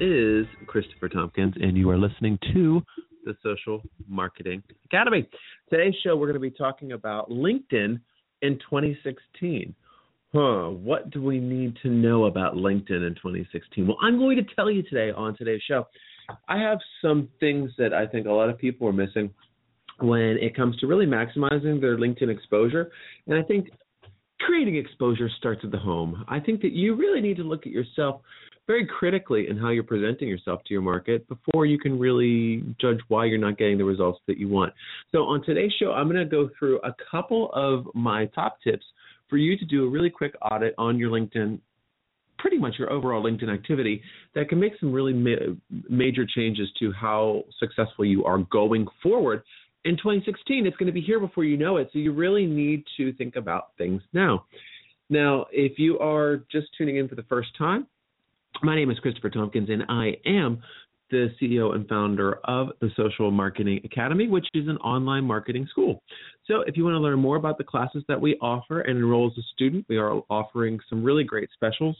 is Christopher Tompkins, and you are listening to the Social Marketing Academy. Today's show, we're going to be talking about LinkedIn in 2016. Huh, what do we need to know about LinkedIn in 2016? Well, I'm going to tell you today on today's show. I have some things that I think a lot of people are missing when it comes to really maximizing their LinkedIn exposure. And I think creating exposure starts at the home. I think that you really need to look at yourself very critically in how you're presenting yourself to your market before you can really judge why you're not getting the results that you want. So, on today's show, I'm going to go through a couple of my top tips for you to do a really quick audit on your LinkedIn pretty much your overall LinkedIn activity that can make some really ma- major changes to how successful you are going forward in 2016, it's going to be here before you know it. So you really need to think about things now. Now, if you are just tuning in for the first time, my name is Christopher Tompkins, and I am the CEO and founder of the Social Marketing Academy, which is an online marketing school. So, if you want to learn more about the classes that we offer and enroll as a student, we are offering some really great specials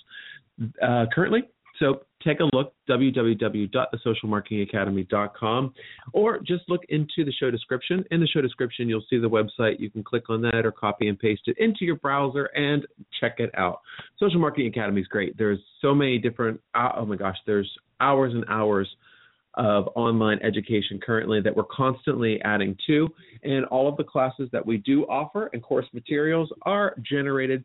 uh, currently. So take a look, www.thesocialmarketingacademy.com, or just look into the show description. In the show description, you'll see the website. You can click on that or copy and paste it into your browser and check it out. Social Marketing Academy is great. There's so many different, uh, oh my gosh, there's hours and hours of online education currently that we're constantly adding to. And all of the classes that we do offer and course materials are generated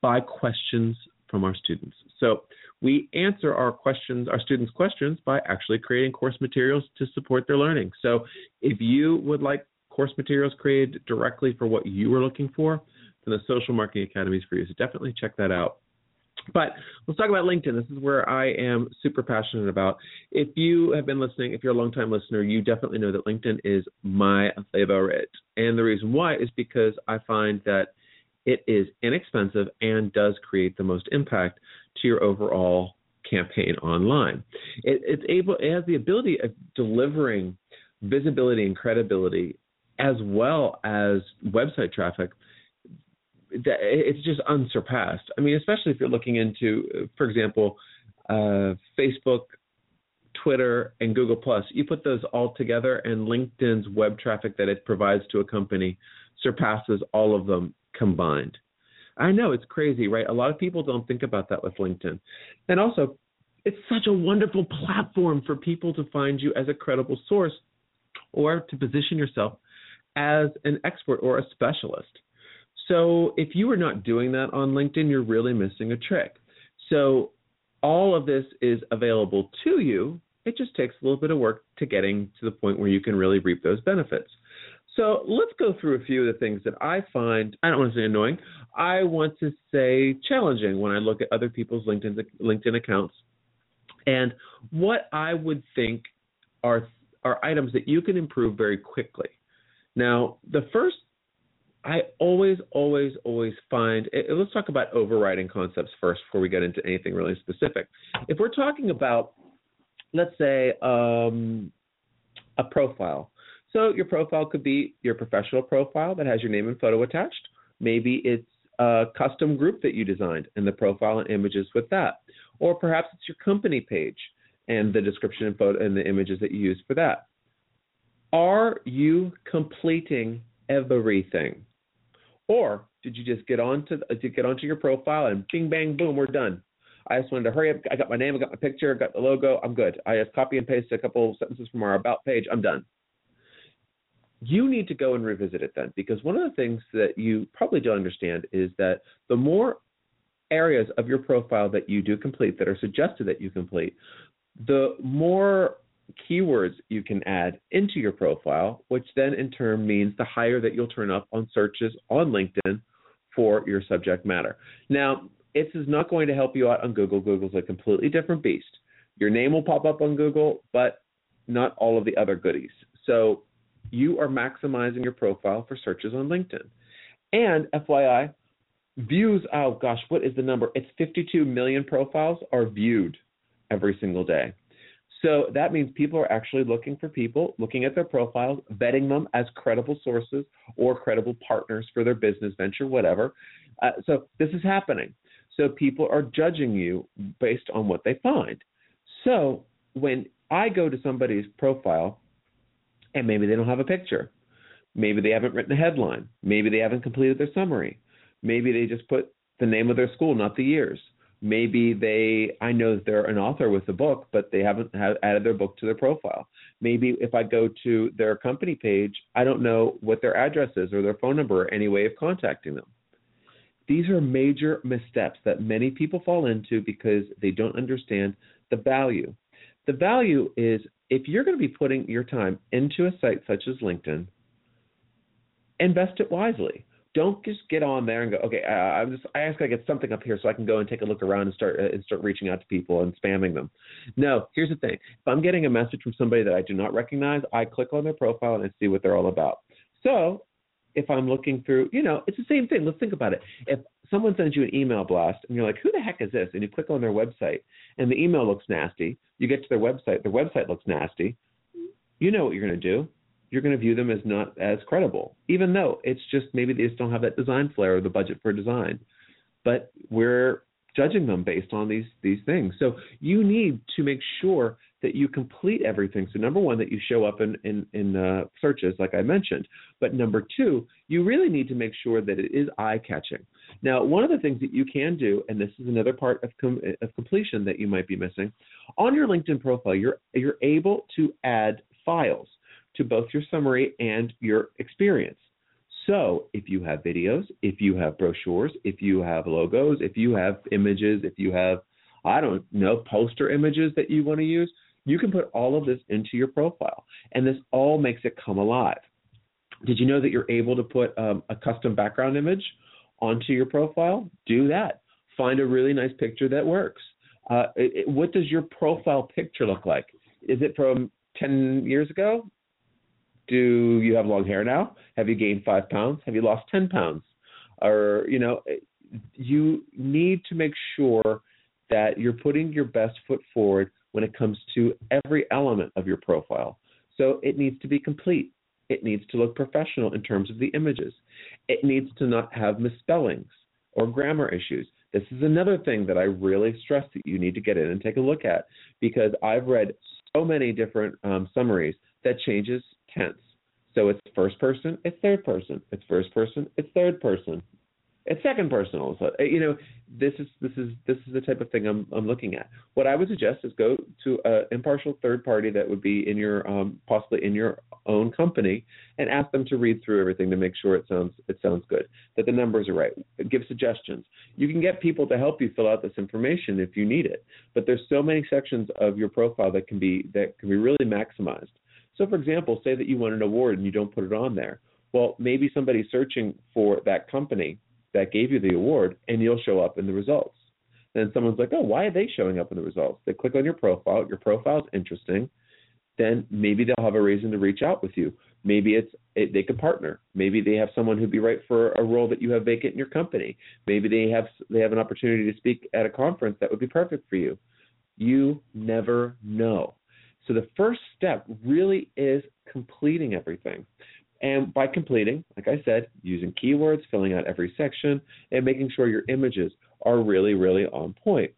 by questions from our students. So we answer our questions, our students' questions, by actually creating course materials to support their learning. So if you would like course materials created directly for what you are looking for, then the Social Marketing Academy is for you. So definitely check that out. But let's talk about LinkedIn. This is where I am super passionate about. If you have been listening, if you're a longtime listener, you definitely know that LinkedIn is my favorite. And the reason why is because I find that it is inexpensive and does create the most impact to your overall campaign online. It, it's able, it has the ability of delivering visibility and credibility as well as website traffic. It's just unsurpassed. I mean, especially if you're looking into, for example, uh, Facebook, Twitter, and Google Plus. You put those all together, and LinkedIn's web traffic that it provides to a company surpasses all of them combined. I know it's crazy, right? A lot of people don't think about that with LinkedIn. And also, it's such a wonderful platform for people to find you as a credible source or to position yourself as an expert or a specialist. So, if you are not doing that on LinkedIn, you're really missing a trick. So, all of this is available to you. It just takes a little bit of work to getting to the point where you can really reap those benefits. So let's go through a few of the things that I find, I don't want to say annoying, I want to say challenging when I look at other people's LinkedIn, LinkedIn accounts and what I would think are, are items that you can improve very quickly. Now, the first, I always, always, always find, let's talk about overriding concepts first before we get into anything really specific. If we're talking about, let's say, um, a profile, so your profile could be your professional profile that has your name and photo attached. Maybe it's a custom group that you designed and the profile and images with that. Or perhaps it's your company page and the description and photo and the images that you use for that. Are you completing everything? Or did you just get onto get onto your profile and bing bang boom we're done? I just wanted to hurry up. I got my name, I got my picture, I got the logo. I'm good. I just copy and paste a couple sentences from our about page. I'm done you need to go and revisit it then because one of the things that you probably don't understand is that the more areas of your profile that you do complete that are suggested that you complete the more keywords you can add into your profile which then in turn means the higher that you'll turn up on searches on linkedin for your subject matter now this is not going to help you out on google google's a completely different beast your name will pop up on google but not all of the other goodies so you are maximizing your profile for searches on LinkedIn. And FYI, views, oh gosh, what is the number? It's 52 million profiles are viewed every single day. So that means people are actually looking for people, looking at their profiles, vetting them as credible sources or credible partners for their business venture, whatever. Uh, so this is happening. So people are judging you based on what they find. So when I go to somebody's profile and maybe they don't have a picture, maybe they haven't written a headline, maybe they haven't completed their summary, maybe they just put the name of their school, not the years. Maybe they, I know that they're an author with a book, but they haven't have added their book to their profile. Maybe if I go to their company page, I don't know what their address is or their phone number or any way of contacting them. These are major missteps that many people fall into because they don't understand the value. The value is if you're going to be putting your time into a site such as LinkedIn, invest it wisely don't just get on there and go, okay, uh, I'm just I ask I get something up here so I can go and take a look around and start uh, and start reaching out to people and spamming them. No, here's the thing: if I'm getting a message from somebody that I do not recognize, I click on their profile and I see what they're all about. So if I'm looking through, you know, it's the same thing. Let's think about it. If someone sends you an email blast and you're like, who the heck is this? And you click on their website and the email looks nasty. You get to their website, their website looks nasty. You know what you're going to do you're going to view them as not as credible, even though it's just maybe they just don't have that design flair or the budget for design. But we're judging them based on these these things. So you need to make sure that you complete everything. So number one, that you show up in in, in uh, searches, like I mentioned. But number two, you really need to make sure that it is eye catching. Now, one of the things that you can do, and this is another part of com- of completion that you might be missing, on your LinkedIn profile, you're you're able to add files to both your summary and your experience. So, if you have videos, if you have brochures, if you have logos, if you have images, if you have, I don't know, poster images that you want to use, you can put all of this into your profile. And this all makes it come alive. Did you know that you're able to put um, a custom background image onto your profile? Do that. Find a really nice picture that works. Uh, it, it, what does your profile picture look like? Is it from 10 years ago? Do you have long hair now? Have you gained five pounds? Have you lost 10 pounds? Or, you know, you need to make sure that you're putting your best foot forward when it comes to every element of your profile. So it needs to be complete. It needs to look professional in terms of the images. It needs to not have misspellings or grammar issues. This is another thing that I really stress that you need to get in and take a look at because I've read so many different um, summaries that changes tense. So it's first person, it's third person. It's first person, it's third person. It's second person also. Uh, you know, this is this is this is the type of thing I'm I'm looking at. What I would suggest is go to an impartial third party that would be in your um, possibly in your own company and ask them to read through everything to make sure it sounds it sounds good, that the numbers are right. Give suggestions. You can get people to help you fill out this information if you need it. But there's so many sections of your profile that can be that can be really maximized. So, for example, say that you won an award and you don't put it on there. Well, maybe somebody's searching for that company that gave you the award, and you'll show up in the results. Then someone's like, oh, why are they showing up in the results? They click on your profile. Your profile's interesting. Then maybe they'll have a reason to reach out with you. Maybe it's it, they could partner. Maybe they have someone who'd be right for a role that you have vacant in your company. Maybe they have they have an opportunity to speak at a conference that would be perfect for you. You never know. So the first step really is completing everything. And by completing, like I said, using keywords, filling out every section, and making sure your images are really, really on point.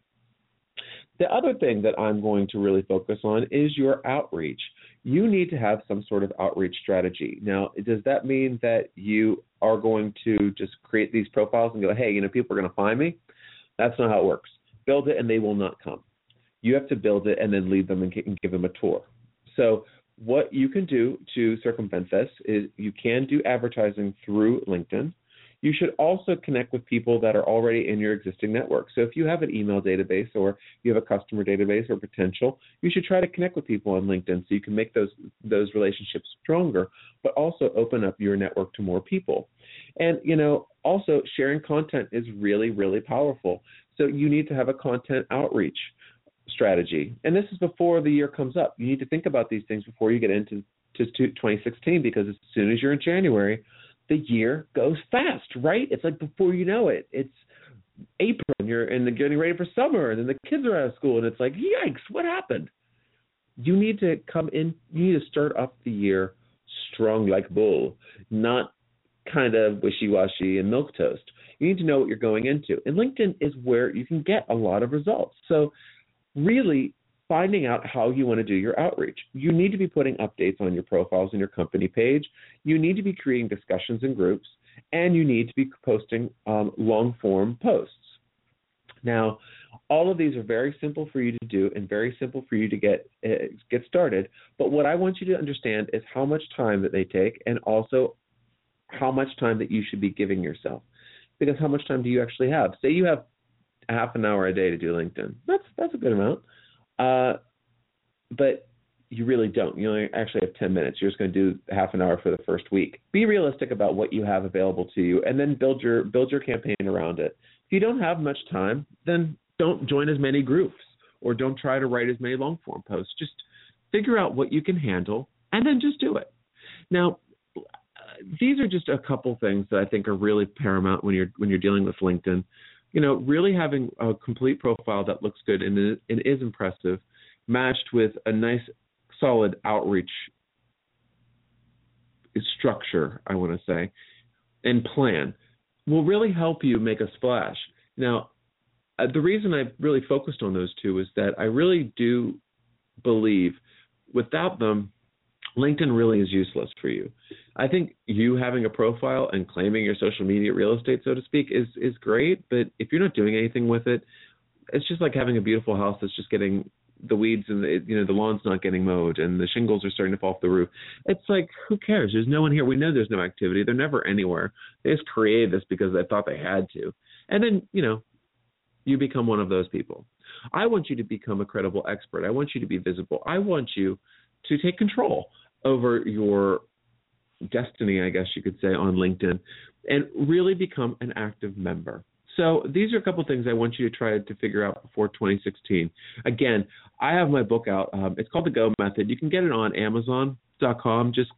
The other thing that I'm going to really focus on is your outreach. You need to have some sort of outreach strategy. Now, does that mean that you are going to just create these profiles and go, hey, you know, people are going to find me? That's not how it works. Build it and they will not come. You have to build it and then lead them and give them a tour. So what you can do to circumvent this is you can do advertising through LinkedIn. You should also connect with people that are already in your existing network. So if you have an email database or you have a customer database or potential, you should try to connect with people on LinkedIn so you can make those those relationships stronger, but also open up your network to more people. And you know, also sharing content is really really powerful. So you need to have a content outreach strategy. And this is before the year comes up. You need to think about these things before you get into to 2016 because as soon as you're in January, the year goes fast, right? It's like before you know it, it's April and you're and getting ready for summer, and then the kids are out of school, and it's like, yikes, what happened? You need to come in. You need to start off the year strong like bull, not kind of wishy-washy and milk toast. You need to know what you're going into. And LinkedIn is where you can get a lot of results. So, really finding out how you want to do your outreach. You need to be putting updates on your profiles and your company page. You need to be creating discussions in groups, and you need to be posting um, long form posts. Now, all of these are very simple for you to do and very simple for you to get uh, get started. But what I want you to understand is how much time that they take, and also how much time that you should be giving yourself. Because how much time do you actually have? Say you have half an hour a day to do LinkedIn. That's that's a good amount. Uh, but you really don't. You only actually have 10 minutes. You're just going to do half an hour for the first week. Be realistic about what you have available to you, and then build your build your campaign around it. If you don't have much time, then don't join as many groups or don't try to write as many long form posts. Just figure out what you can handle, and then just do it. Now, these are just a couple things that I think are really paramount when you're when you're dealing with LinkedIn you know, really having a complete profile that looks good and, and is impressive, matched with a nice, solid outreach structure, I want to say, and plan will really help you make a splash. Now, uh, the reason I've really focused on those two is that I really do believe without them, LinkedIn really is useless for you. I think you having a profile and claiming your social media real estate, so to speak, is is great. But if you're not doing anything with it, it's just like having a beautiful house that's just getting the weeds and the, you know the lawn's not getting mowed and the shingles are starting to fall off the roof. It's like who cares? There's no one here. We know there's no activity. They're never anywhere. They just created this because they thought they had to, and then you know you become one of those people. I want you to become a credible expert. I want you to be visible. I want you to take control over your destiny, I guess you could say, on LinkedIn and really become an active member. So these are a couple things I want you to try to figure out before 2016. Again, I have my book out. Um, it's called The Go Method. You can get it on Amazon.com. Just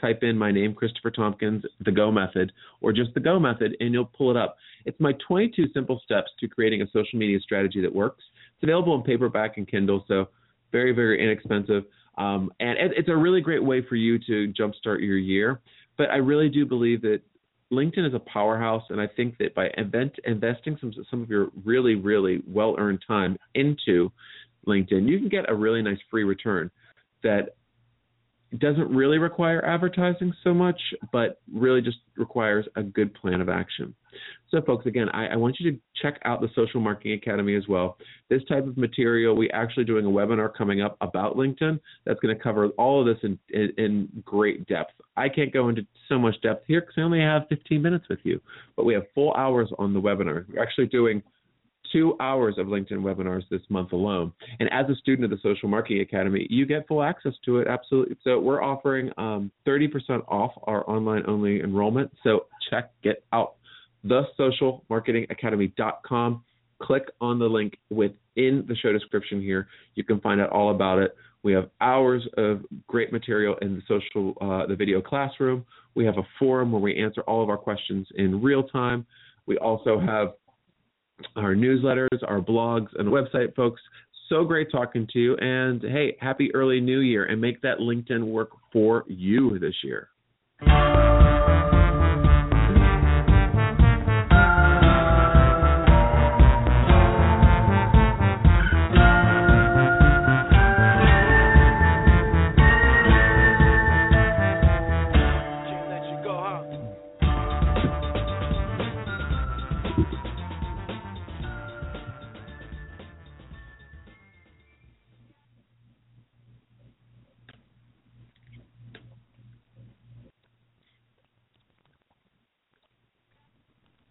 type in my name, Christopher Tompkins, The Go Method, or just The Go Method, and you'll pull it up. It's my 22 simple steps to creating a social media strategy that works. It's available in paperback and Kindle, so very, very inexpensive. Um, and it's a really great way for you to jumpstart your year. But I really do believe that LinkedIn is a powerhouse, and I think that by event, investing some some of your really really well earned time into LinkedIn, you can get a really nice free return that doesn't really require advertising so much, but really just requires a good plan of action. So, folks, again, I, I, want you to check out the Social Marketing Academy as well. This type of material, we actually doing a webinar coming up about LinkedIn that's going to cover all of this in, in, in great depth. I can't go into so much depth here because I only have 15 minutes with you, but we have full hours on the webinar. We're actually doing two hours of LinkedIn webinars this month alone. And as a student of the Social Marketing Academy, you get full access to it. Absolutely. So we're offering um, 30% off our online only enrollment. So check it out. TheSocialMarketingAcademy.com. Click on the link within the show description here. You can find out all about it. We have hours of great material in the social, uh, the video classroom. We have a forum where we answer all of our questions in real time. We also have our newsletters, our blogs, and website, folks. So great talking to you. And hey, happy early new year and make that LinkedIn work for you this year.